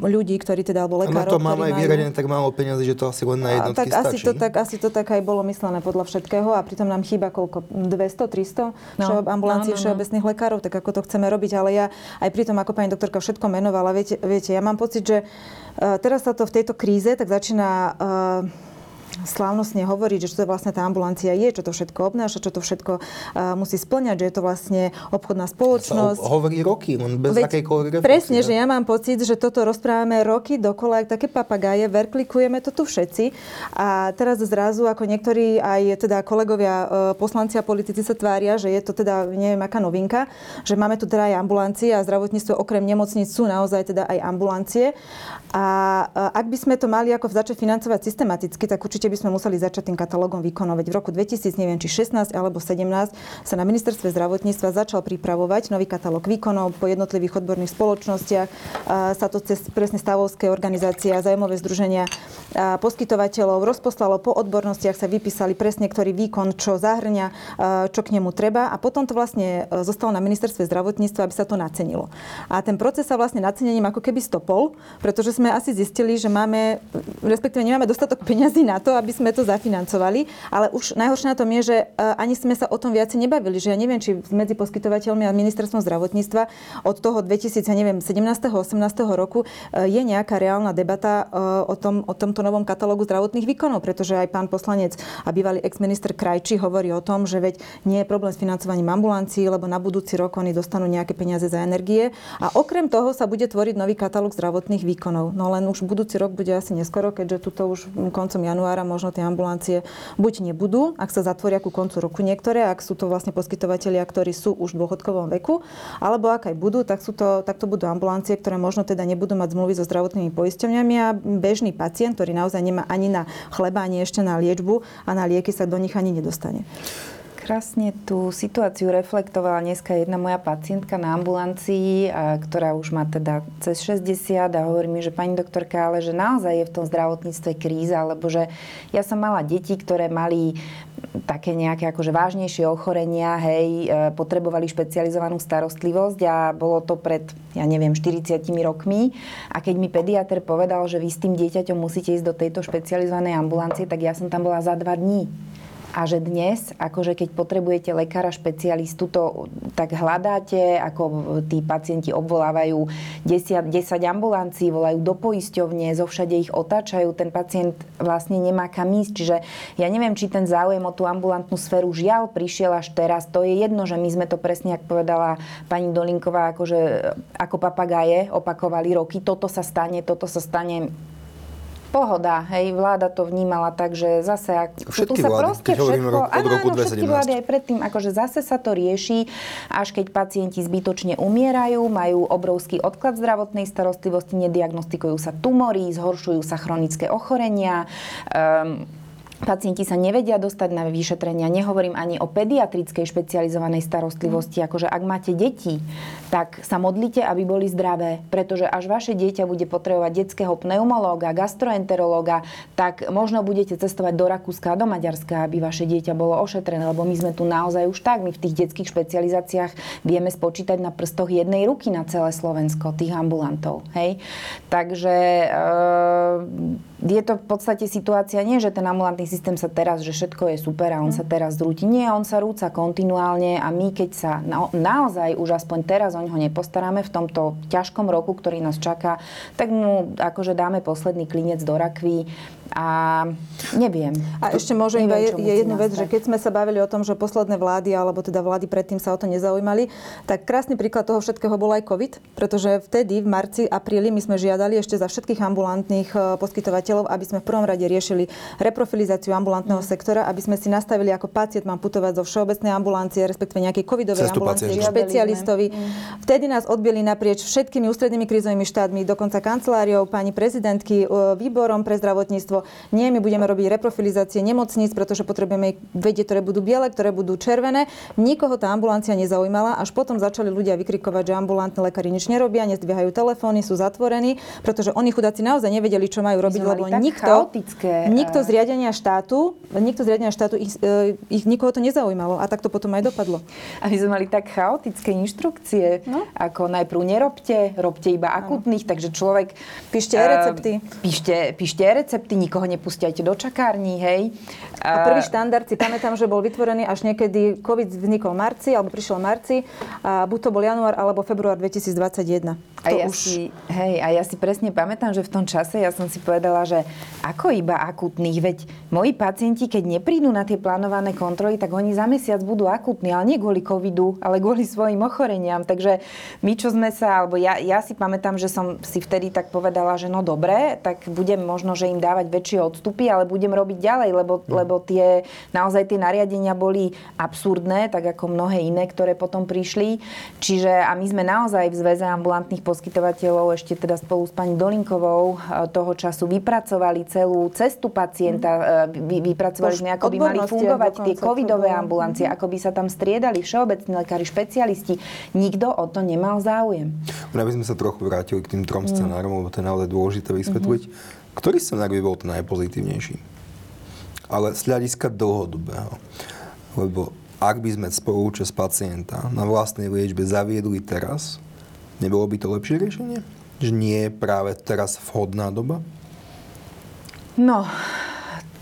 ľudí, ktorí teda, alebo lekárov, a na to máme aj vyradené tak málo peniazy, že to asi len na jednotky tak stačí. Asi to, tak, asi to tak aj bolo myslené podľa všetkého a pritom nám chýba koľko? 200, 300 no. ambulancií no, no, no. všeobecných lekárov, tak ako to chceme robiť. Ale ja aj pri tom, ako pani doktorka všetko menovala. Viete, viete ja mám pocit, že uh, teraz sa to v tejto kríze tak začína uh, slávnostne hovoriť, že čo to vlastne tá ambulancia je, čo to všetko obnáša, čo to všetko uh, musí splňať, že je to vlastne obchodná spoločnosť. Sa hovorí roky, len bez Veď akejkoľvek reflexie. Presne, že ja mám pocit, že toto rozprávame roky dokola, ako také papagáje, verklikujeme to tu všetci a teraz zrazu, ako niektorí aj teda kolegovia uh, poslanci a politici sa tvária, že je to teda neviem aká novinka, že máme tu teda aj ambulancie a zdravotníctvo okrem nemocníc sú naozaj teda aj ambulancie. A uh, ak by sme to mali ako začať financovať systematicky, tak určite by sme museli začať tým katalógom výkonov. Veď v roku 2000, neviem, či 16 alebo 17 sa na ministerstve zdravotníctva začal pripravovať nový katalóg výkonov po jednotlivých odborných spoločnostiach. Sa to cez presne stavovské organizácie a zaujímavé združenia poskytovateľov rozposlalo po odbornostiach sa vypísali presne, ktorý výkon čo zahrňa, čo k nemu treba a potom to vlastne e, zostalo na ministerstve zdravotníctva, aby sa to nacenilo. A ten proces sa vlastne nacenením ako keby stopol, pretože sme asi zistili, že máme, respektíve nemáme dostatok peňazí na to, aby sme to zafinancovali. Ale už najhoršie na tom je, že ani sme sa o tom viacej nebavili. Že ja neviem, či medzi poskytovateľmi a ministerstvom zdravotníctva od toho 2017 18. roku je nejaká reálna debata o, tom, o tomto novom katalógu zdravotných výkonov, pretože aj pán poslanec a bývalý ex-minister Krajči hovorí o tom, že veď nie je problém s financovaním ambulancií, lebo na budúci rok oni dostanú nejaké peniaze za energie. A okrem toho sa bude tvoriť nový katalóg zdravotných výkonov. No len už budúci rok bude asi neskoro, keďže tuto už koncom januára možno tie ambulancie buď nebudú, ak sa zatvoria ku koncu roku niektoré, ak sú to vlastne poskytovateľia, ktorí sú už v dôchodkovom veku, alebo ak aj budú, tak, sú to, tak to budú ambulancie, ktoré možno teda nebudú mať zmluvy so zdravotnými poisťovňami a bežný pacient, ktorý naozaj nemá ani na chleba, ani ešte na liečbu a na lieky sa do nich ani nedostane. Krásne tú situáciu reflektovala dneska jedna moja pacientka na ambulancii, ktorá už má teda cez 60 a hovorí mi, že pani doktorka, ale že naozaj je v tom zdravotníctve kríza, lebo že ja som mala deti, ktoré mali také nejaké akože vážnejšie ochorenia, hej, e, potrebovali špecializovanú starostlivosť a bolo to pred, ja neviem, 40 rokmi. A keď mi pediatr povedal, že vy s tým dieťaťom musíte ísť do tejto špecializovanej ambulancie, tak ja som tam bola za dva dní a že dnes, akože keď potrebujete lekára špecialistu, to tak hľadáte, ako tí pacienti obvolávajú 10, 10 ambulancií, volajú do poisťovne, zo všade ich otáčajú, ten pacient vlastne nemá kam ísť. Čiže ja neviem, či ten záujem o tú ambulantnú sféru žiaľ prišiel až teraz. To je jedno, že my sme to presne, ako povedala pani Dolinková, akože ako papagáje opakovali roky, toto sa stane, toto sa stane pohoda, hej, vláda to vnímala tak, že zase, ak, všetky tu sa vlády, proste všetko, od áno, roku áno, všetky vlády aj predtým, akože zase sa to rieši, až keď pacienti zbytočne umierajú, majú obrovský odklad zdravotnej starostlivosti, nediagnostikujú sa tumory, zhoršujú sa chronické ochorenia, um, Pacienti sa nevedia dostať na vyšetrenia. Nehovorím ani o pediatrickej špecializovanej starostlivosti. Akože ak máte deti, tak sa modlite, aby boli zdravé. Pretože až vaše dieťa bude potrebovať detského pneumológa, gastroenterológa, tak možno budete cestovať do Rakúska a do Maďarska, aby vaše dieťa bolo ošetrené. Lebo my sme tu naozaj už tak. My v tých detských špecializáciách vieme spočítať na prstoch jednej ruky na celé Slovensko, tých ambulantov. Hej? Takže e- je to v podstate situácia nie, že ten ambulantný systém sa teraz, že všetko je super a on sa teraz zrúti. Nie, on sa rúca kontinuálne a my keď sa na, naozaj už aspoň teraz o neho nepostaráme v tomto ťažkom roku, ktorý nás čaká, tak mu akože dáme posledný klinec do rakvy a neviem. A ešte môžem iba je, je jednu vec, že keď sme sa bavili o tom, že posledné vlády, alebo teda vlády predtým sa o to nezaujímali, tak krásny príklad toho všetkého bol aj COVID, pretože vtedy v marci, apríli my sme žiadali ešte za všetkých ambulantných e, poskytovateľov, aby sme v prvom rade riešili reprofilizáciu ambulantného mm. sektora, aby sme si nastavili, ako pacient mám putovať zo všeobecnej ambulancie, respektíve nejakej covidovej Cestu ambulancie, k špecialistovi. Mm. Vtedy nás odbili naprieč všetkými ústrednými krízovými štátmi, dokonca kanceláriou pani prezidentky, e, výborom pre zdravotníctvo ministerstvo. Nie, my budeme robiť reprofilizácie nemocníc, pretože potrebujeme vedieť, ktoré budú biele, ktoré budú červené. Nikoho tá ambulancia nezaujímala, až potom začali ľudia vykrikovať, že ambulantní lekári nič nerobia, nezdvíhajú telefóny, sú zatvorení, pretože oni chudáci naozaj nevedeli, čo majú robiť, lebo nikto, chaotické. nikto z riadenia štátu, nikto z riadenia štátu ich, e, ich nikoho to nezaujímalo a tak to potom aj dopadlo. A my sme mali tak chaotické inštrukcie, no? ako najprv nerobte, robte iba akutných, no. takže človek... Píšte recepty. Píšte, píšte recepty, nikoho nepustíte do čakární, hej. A prvý štandard si pamätám, že bol vytvorený až niekedy, COVID vznikol v marci, alebo prišiel v marci, a buď to bol január alebo február 2021. A ja, už... si, hej, a ja si presne pamätám, že v tom čase ja som si povedala, že ako iba akutných, veď moji pacienti, keď neprídu na tie plánované kontroly, tak oni za mesiac budú akutní, ale nie kvôli covidu, ale kvôli svojim ochoreniam. Takže my, čo sme sa, alebo ja, ja si pamätám, že som si vtedy tak povedala, že no dobre, tak budem možno, že im dávať väčšie odstupy, ale budem robiť ďalej, lebo, no. lebo tie, naozaj tie nariadenia boli absurdné, tak ako mnohé iné, ktoré potom prišli. Čiže a my sme naozaj v Zväze ambulantných poskytovateľov ešte teda spolu s pani Dolinkovou e, toho času vypracovali celú cestu pacienta, mm. vy, vypracovali sme, ako by mali fungovať tie covidové ambulancie, mm. ako by sa tam striedali všeobecní lekári, špecialisti. Nikto o to nemal záujem. Aby sme sa trochu vrátili k tým trom mm. scenárom, lebo to je naozaj dôležité vysvetliť. Mm-hmm. Ktorý scenár by bol ten najpozitívnejší? Ale z hľadiska dlhodobého. Lebo ak by sme spolúčasť pacienta na vlastnej liečbe zaviedli teraz, Nebolo by to lepšie riešenie? Že nie je práve teraz vhodná doba? No,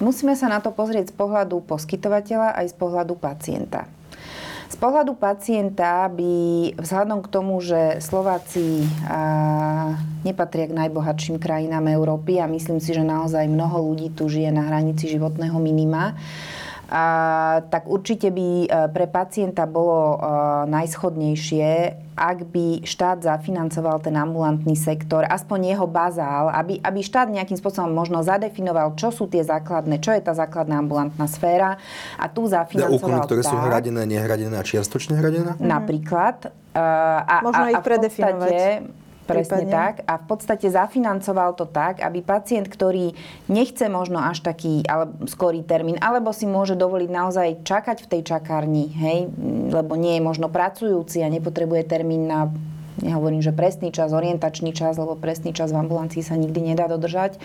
Musíme sa na to pozrieť z pohľadu poskytovateľa aj z pohľadu pacienta. Pohľadu pacienta by vzhľadom k tomu, že Slováci a, nepatria k najbohatším krajinám Európy a myslím si, že naozaj mnoho ľudí tu žije na hranici životného minima, tak určite by e, pre pacienta bolo a, e, najschodnejšie, ak by štát zafinancoval ten ambulantný sektor, aspoň jeho bazál, aby, aby štát nejakým spôsobom možno zadefinoval, čo sú tie základné, čo je tá základná ambulantná sféra a tu zafinancoval úkony, ktoré tak, sú hradené, nehradené a čiastočne hradené? Napríklad. Uh, a, Možno a, ich predefinovať. Presne prípadne. tak. A v podstate zafinancoval to tak, aby pacient, ktorý nechce možno až taký ale, skorý termín, alebo si môže dovoliť naozaj čakať v tej čakárni, hej, lebo nie je možno pracujúci a nepotrebuje termín na nehovorím, že presný čas, orientačný čas, lebo presný čas v ambulancii sa nikdy nedá dodržať,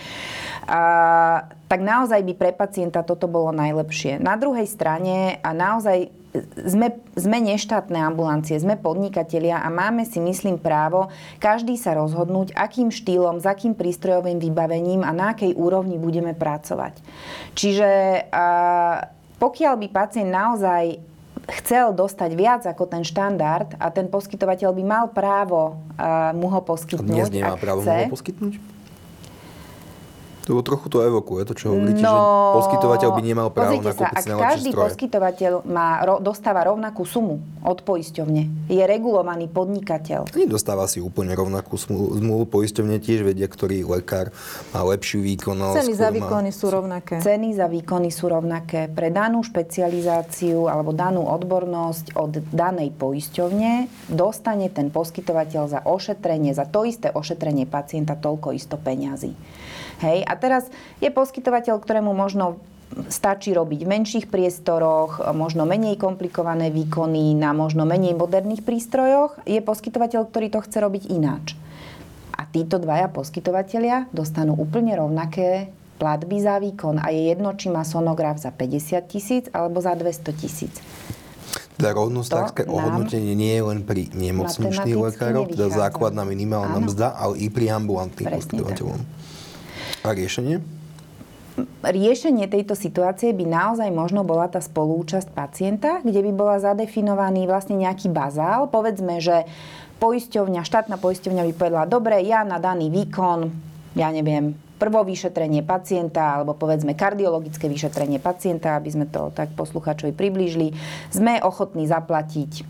a, tak naozaj by pre pacienta toto bolo najlepšie. Na druhej strane a naozaj sme, sme neštátne ambulancie, sme podnikatelia a máme si, myslím, právo každý sa rozhodnúť, akým štýlom, s akým prístrojovým vybavením a na akej úrovni budeme pracovať. Čiže a, pokiaľ by pacient naozaj chcel dostať viac ako ten štandard a ten poskytovateľ by mal právo a, mu ho poskytnúť. A dnes nemá právo chce, mu ho poskytnúť? To trochu to evokuje, to čo hovoríte, no, že poskytovateľ by nemal právo na sa, ak každý stroje. poskytovateľ má, ro, dostáva rovnakú sumu od poisťovne, je regulovaný podnikateľ. Nedostáva si úplne rovnakú zmluvu. Poisťovne tiež vedia, ktorý lekár má lepšiu výkonnosť. Ceny za výkony má... sú rovnaké. Ceny za výkony sú rovnaké. Pre danú špecializáciu alebo danú odbornosť od danej poisťovne dostane ten poskytovateľ za ošetrenie, za to isté ošetrenie pacienta toľko isto peňazí. Hej? A teraz je poskytovateľ, ktorému možno stačí robiť v menších priestoroch, možno menej komplikované výkony na možno menej moderných prístrojoch. Je poskytovateľ, ktorý to chce robiť ináč. A títo dvaja poskytovateľia dostanú úplne rovnaké platby za výkon a je jedno, či má sonograf za 50 tisíc alebo za 200 tisíc. Teda rovnostácké ohodnotenie nie je len pri nemocničných lekároch, teda základná minimálna mzda, ale i pri ambulantných poskytovateľom. A riešenie? riešenie tejto situácie by naozaj možno bola tá spolúčasť pacienta, kde by bola zadefinovaný vlastne nejaký bazál. Povedzme, že poisťovňa, štátna poisťovňa by povedala, dobre, ja na daný výkon, ja neviem, prvo vyšetrenie pacienta, alebo povedzme kardiologické vyšetrenie pacienta, aby sme to tak posluchačovi priblížili, sme ochotní zaplatiť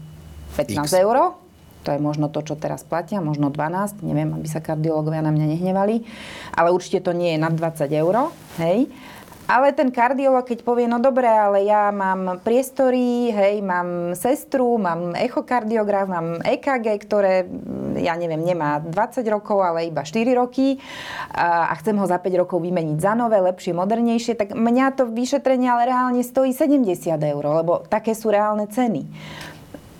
15 X. eur to je možno to, čo teraz platia, možno 12, neviem, aby sa kardiológovia na mňa nehnevali, ale určite to nie je nad 20 eur, hej. Ale ten kardiolog, keď povie, no dobre, ale ja mám priestory, hej, mám sestru, mám echokardiograf, mám EKG, ktoré, ja neviem, nemá 20 rokov, ale iba 4 roky a chcem ho za 5 rokov vymeniť za nové, lepšie, modernejšie, tak mňa to vyšetrenie ale reálne stojí 70 eur, lebo také sú reálne ceny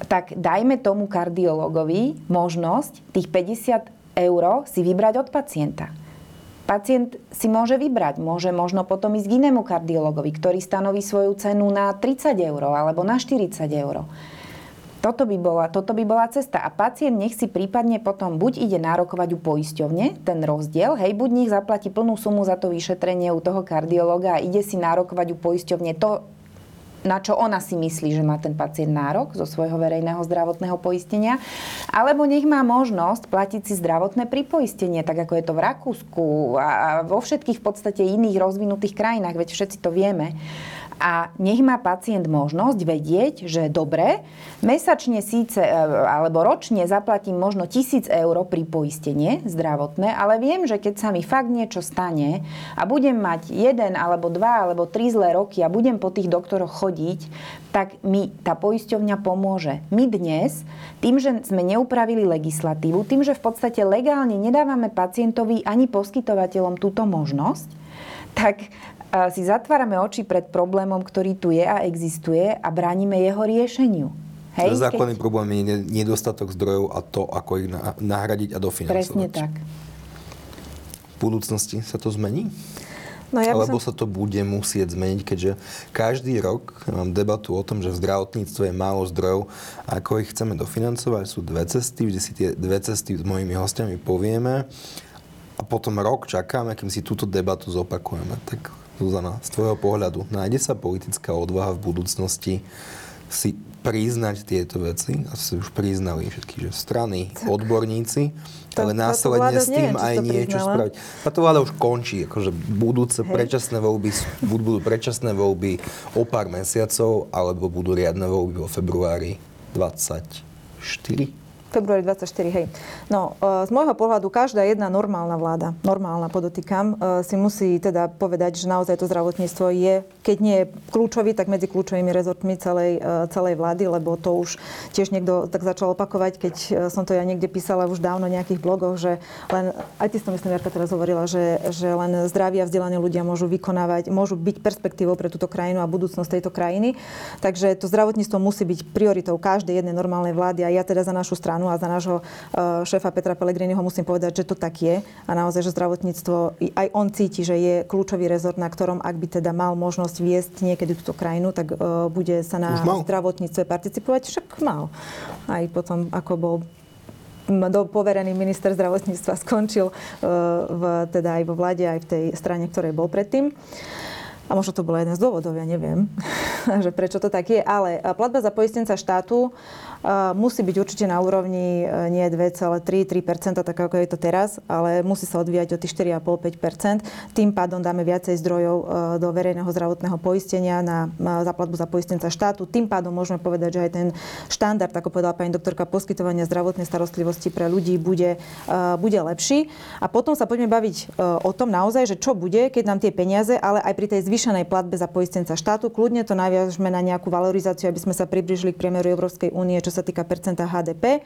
tak dajme tomu kardiologovi možnosť tých 50 eur si vybrať od pacienta. Pacient si môže vybrať, môže možno potom ísť k inému kardiologovi, ktorý stanoví svoju cenu na 30 eur alebo na 40 eur. Toto by, bola, toto by bola cesta. A pacient nech si prípadne potom buď ide nárokovať u poisťovne, ten rozdiel, hej, buď nech zaplatí plnú sumu za to vyšetrenie u toho kardiologa a ide si nárokovať u poisťovne to, na čo ona si myslí, že má ten pacient nárok zo svojho verejného zdravotného poistenia, alebo nech má možnosť platiť si zdravotné pripoistenie, tak ako je to v Rakúsku a vo všetkých v podstate iných rozvinutých krajinách, veď všetci to vieme a nech má pacient možnosť vedieť, že dobre, mesačne síce e, alebo ročne zaplatím možno tisíc eur pri poistenie zdravotné, ale viem, že keď sa mi fakt niečo stane a budem mať jeden alebo dva alebo tri zlé roky a budem po tých doktoroch chodiť, tak mi tá poisťovňa pomôže. My dnes, tým, že sme neupravili legislatívu, tým, že v podstate legálne nedávame pacientovi ani poskytovateľom túto možnosť, tak si zatvárame oči pred problémom, ktorý tu je a existuje a bránime jeho riešeniu. Hej, Základný keď... problém je nedostatok zdrojov a to, ako ich nahradiť a dofinancovať. Presne tak. V budúcnosti sa to zmení? No ja Alebo som... sa to bude musieť zmeniť, keďže každý rok mám debatu o tom, že v zdravotníctve je málo zdrojov a ako ich chceme dofinancovať. Sú dve cesty, vždy si tie dve cesty s mojimi hostiami povieme a potom rok čakáme, kým si túto debatu zopakujeme. Tak Zuzana, z tvojho pohľadu, nájde sa politická odvaha v budúcnosti si priznať tieto veci, a si už priznali všetky že strany, tak. odborníci, to, ale následne s tým neviem, aj niečo priznala. spraviť. Táto vláda už končí, akože budúce Hej. predčasné voľby, budú predčasné voľby o pár mesiacov, alebo budú riadne voľby vo februári 24 Februári 24, hej. No, e, z môjho pohľadu každá jedna normálna vláda, normálna podotýkam, e, si musí teda povedať, že naozaj to zdravotníctvo je, keď nie je kľúčový, tak medzi kľúčovými rezortmi celej, e, celej vlády, lebo to už tiež niekto tak začal opakovať, keď som to ja niekde písala už dávno v nejakých blogoch, že len, aj ty si to myslím, Jarka teraz hovorila, že, že len zdraví a vzdelaní ľudia môžu vykonávať, môžu byť perspektívou pre túto krajinu a budúcnosť tejto krajiny. Takže to zdravotníctvo musí byť prioritou každej jednej normálnej vlády a ja teda za našu stranu stranu a za nášho e, šéfa Petra Pellegriniho musím povedať, že to tak je a naozaj, že zdravotníctvo, aj on cíti, že je kľúčový rezort, na ktorom, ak by teda mal možnosť viesť niekedy túto krajinu, tak uh, bude sa na zdravotníctve participovať. Však mal. Aj potom, ako bol do poverený minister zdravotníctva [LAUGHS] skončil uh, v, teda aj vo vláde, aj v tej strane, ktorej bol predtým. A možno to bolo jeden z dôvodov, ja neviem, [LAUGHS] že prečo to tak je. Ale platba za poistenca štátu musí byť určite na úrovni e, nie 2,3-3%, tak ako je to teraz, ale musí sa odvíjať o tých 4,5-5%. Tým pádom dáme viacej zdrojov e, do verejného zdravotného poistenia na zaplatbu za poistenca štátu. Tým pádom môžeme povedať, že aj ten štandard, ako povedala pani doktorka, poskytovania zdravotnej starostlivosti pre ľudí bude, e, bude lepší. A potom sa poďme baviť o tom naozaj, že čo bude, keď nám tie peniaze, ale aj pri tej zvýšenej platbe za poistenca štátu, kľudne to naviažme na nejakú valorizáciu, aby sme sa približili k priemeru Európskej únie, čo sa týka percenta HDP.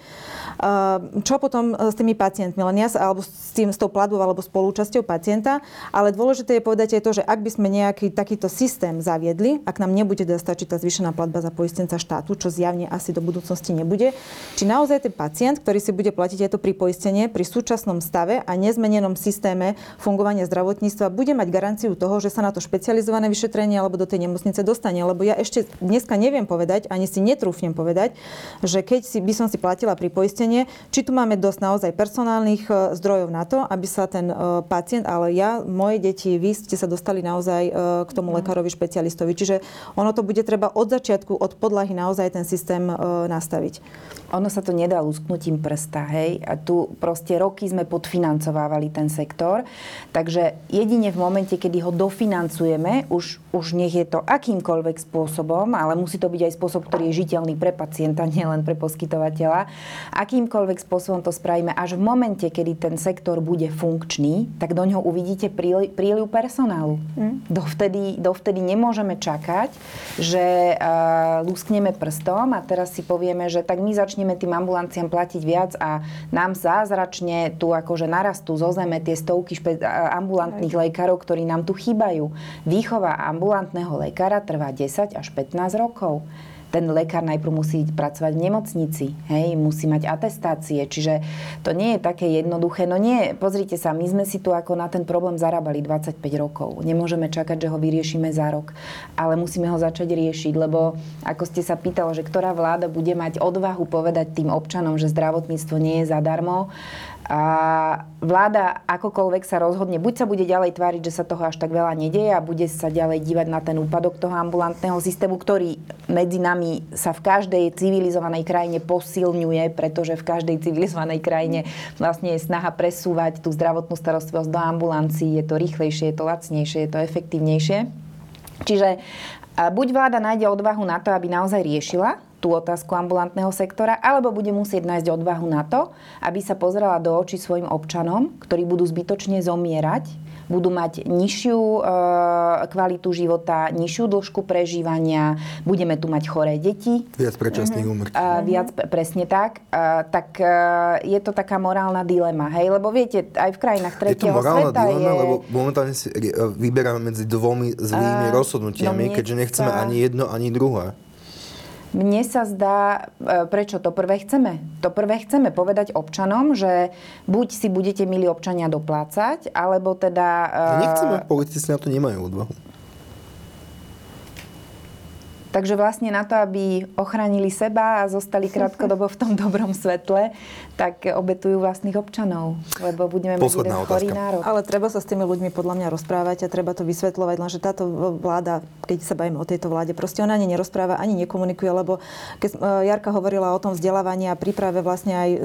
Čo potom e, s tými pacientmi? Len ja sa, alebo s, tým, s tou platbou alebo spolúčasťou pacienta. Ale dôležité je povedať aj to, že ak by sme nejaký takýto systém zaviedli, ak nám nebude stačiť tá zvýšená platba za poistenca štátu, čo zjavne asi do budúcnosti nebude, či naozaj ten pacient, ktorý si bude platiť aj to pripoistenie pri súčasnom stave a nezmenenom systéme fungovania zdravotníctva, bude mať garanciu toho, že sa na to špecializované vyšetrenie alebo do tej nemocnice dostane. Lebo ja ešte dneska neviem povedať, ani si netrúfnem povedať, že keď si, by som si platila pri poistenie, či tu máme dosť naozaj personálnych e, zdrojov na to, aby sa ten e, pacient, ale ja, moje deti, vy ste sa dostali naozaj e, k tomu mhm. lekárovi špecialistovi. Čiže ono to bude treba od začiatku, od podlahy naozaj ten systém nastaviť ono sa to nedá lusknutím prsta, hej. A tu proste roky sme podfinancovávali ten sektor. Takže jedine v momente, kedy ho dofinancujeme, už, už nech je to akýmkoľvek spôsobom, ale musí to byť aj spôsob, ktorý je žiteľný pre pacienta, nielen pre poskytovateľa. Akýmkoľvek spôsobom to spravíme, až v momente, kedy ten sektor bude funkčný, tak do ňoho uvidíte príliv personálu. Mm. Dovtedy, dovtedy nemôžeme čakať, že uh, luskneme prstom a teraz si povieme, že tak my začneme začneme tým ambulanciám platiť viac a nám zázračne tu akože narastú zo zeme tie stovky špe- ambulantných Aj. lekárov, ktorí nám tu chýbajú. Výchova ambulantného lekára trvá 10 až 15 rokov ten lekár najprv musí pracovať v nemocnici, hej, musí mať atestácie, čiže to nie je také jednoduché. No nie, pozrite sa, my sme si tu ako na ten problém zarábali 25 rokov. Nemôžeme čakať, že ho vyriešime za rok, ale musíme ho začať riešiť, lebo ako ste sa pýtali, že ktorá vláda bude mať odvahu povedať tým občanom, že zdravotníctvo nie je zadarmo, a vláda akokoľvek sa rozhodne, buď sa bude ďalej tváriť, že sa toho až tak veľa nedieje a bude sa ďalej dívať na ten úpadok toho ambulantného systému, ktorý medzi nami sa v každej civilizovanej krajine posilňuje, pretože v každej civilizovanej krajine vlastne je snaha presúvať tú zdravotnú starostlivosť do ambulancií. Je to rýchlejšie, je to lacnejšie, je to efektívnejšie. Čiže buď vláda nájde odvahu na to, aby naozaj riešila tú otázku ambulantného sektora, alebo bude musieť nájsť odvahu na to, aby sa pozrela do očí svojim občanom, ktorí budú zbytočne zomierať, budú mať nižšiu e, kvalitu života, nižšiu dĺžku prežívania, budeme tu mať choré deti. Viac predčasných úmrtí. E, viac, presne tak. E, tak e, je to taká morálna dilema, hej? Lebo viete, aj v krajinách tretieho sveta je... to morálna dilema, je... lebo momentálne si vyberáme medzi dvomi zlými uh, rozhodnutiami, no keďže nechceme sa... ani jedno, ani druhé. Mne sa zdá, e, prečo to prvé chceme? To prvé chceme povedať občanom, že buď si budete, milí občania, doplácať, alebo teda... No nechceme, politici na to nemajú odvahu. Takže vlastne na to, aby ochránili seba a zostali [LAUGHS] krátkodobo v tom dobrom svetle, tak obetujú vlastných občanov, lebo budeme mať jeden chorý národ. Ale treba sa s tými ľuďmi podľa mňa rozprávať a treba to vysvetľovať, lenže táto vláda, keď sa bavíme o tejto vláde, proste ona ani nerozpráva, ani nekomunikuje, lebo keď e, Jarka hovorila o tom vzdelávaní a príprave vlastne aj e,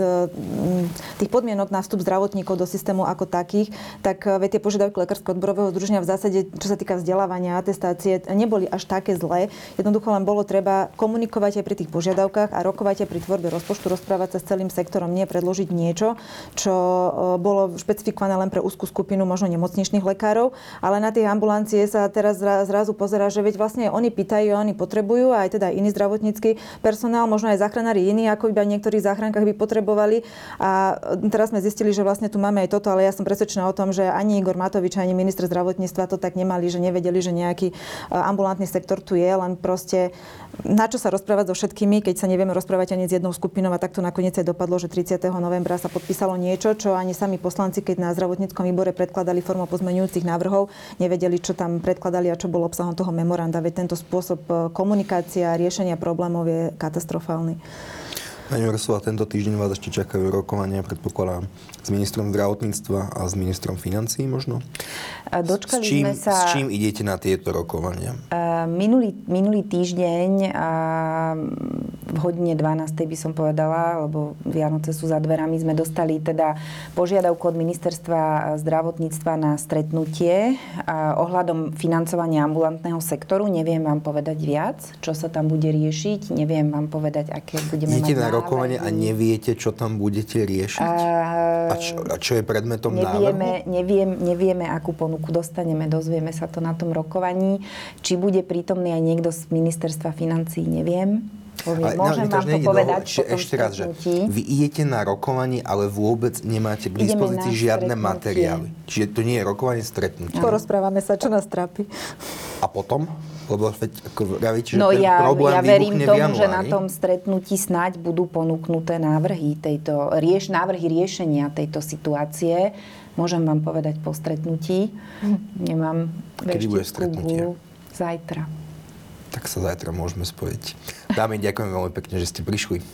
tých podmienok na vstup zdravotníkov do systému ako takých, tak e, tie požiadavky Lekárskeho odborového združenia v zásade, čo sa týka vzdelávania, atestácie, neboli až také zlé. Jednoducho len bolo treba komunikovať aj pri tých požiadavkách a rokovať aj pri tvorbe rozpočtu, rozprávať sa s celým sektorom, nie predložiť niečo, čo e, bolo špecifikované len pre úzkú skupinu možno nemocničných lekárov, ale na tie ambulancie sa teraz zrazu pozerá, že veď vlastne oni pýtajú, oni potrebujú, aj teda iný zdravotnícky personál, možno aj záchranári iní, ako iba niektorých záchrankách by potrebovali. A teraz sme zistili, že vlastne tu máme aj toto, ale ja som presvedčená o tom, že ani Igor Matovič, ani minister zdravotníctva to tak nemali, že nevedeli, že nejaký e, ambulantný sektor tu je, len proste na čo sa rozprávať so všetkými, keď sa nevieme rozprávať ani s jednou skupinou a takto nakoniec aj dopadlo, že 30. novembra sa podpísalo niečo, čo ani sami poslanci, keď na zdravotníckom výbore predkladali formou pozmeňujúcich návrhov, nevedeli, čo tam predkladali a čo bolo obsahom toho memoranda. Veď tento spôsob e, komunikácia a riešenia problémov je katastrofálny. Pani Orsová, tento týždeň vás ešte čakajú rokovania, predpokladám, s ministrom zdravotníctva a s ministrom financí možno? Dočkali s čím, sme sa... S čím idete na tieto rokovania? Minulý, minulý týždeň v hodine 12. by som povedala, lebo Vianoce sú za dverami, sme dostali teda požiadavku od ministerstva zdravotníctva na stretnutie ohľadom financovania ambulantného sektoru. Neviem vám povedať viac, čo sa tam bude riešiť. Neviem vám povedať, aké budeme Idete mať rokovanie a neviete, čo tam budete riešiť? A, a, čo, a čo je predmetom nevieme, návrhu? Neviem, nevieme, akú ponuku dostaneme. Dozvieme sa to na tom rokovaní. Či bude prítomný aj niekto z ministerstva financí, neviem. Ale, Môžem no, vám to povedať do, po ešte raz, že vy idete na rokovanie, ale vôbec nemáte k dispozícii žiadne materiály. Čiže to nie je rokovanie, stretnutie. Porozprávame sa, čo nás trápi. A potom? Lebo veď, ako vravíte, že no ten ja, problém ja verím tomu, že na tom stretnutí snáď budú ponúknuté návrhy tejto, rieš, návrhy riešenia tejto situácie. Môžem vám povedať po stretnutí. Hm. Nemám Kedy bude stretnutie? Zajtra. Tak sa zajtra môžeme spojiť. Dámy, ďakujem veľmi pekne, že ste prišli.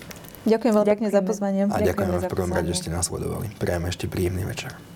Ďakujem veľmi pekne za pozvanie. A ďakujeme v prvom rade, že ste nás sledovali. Prajem ešte príjemný večer.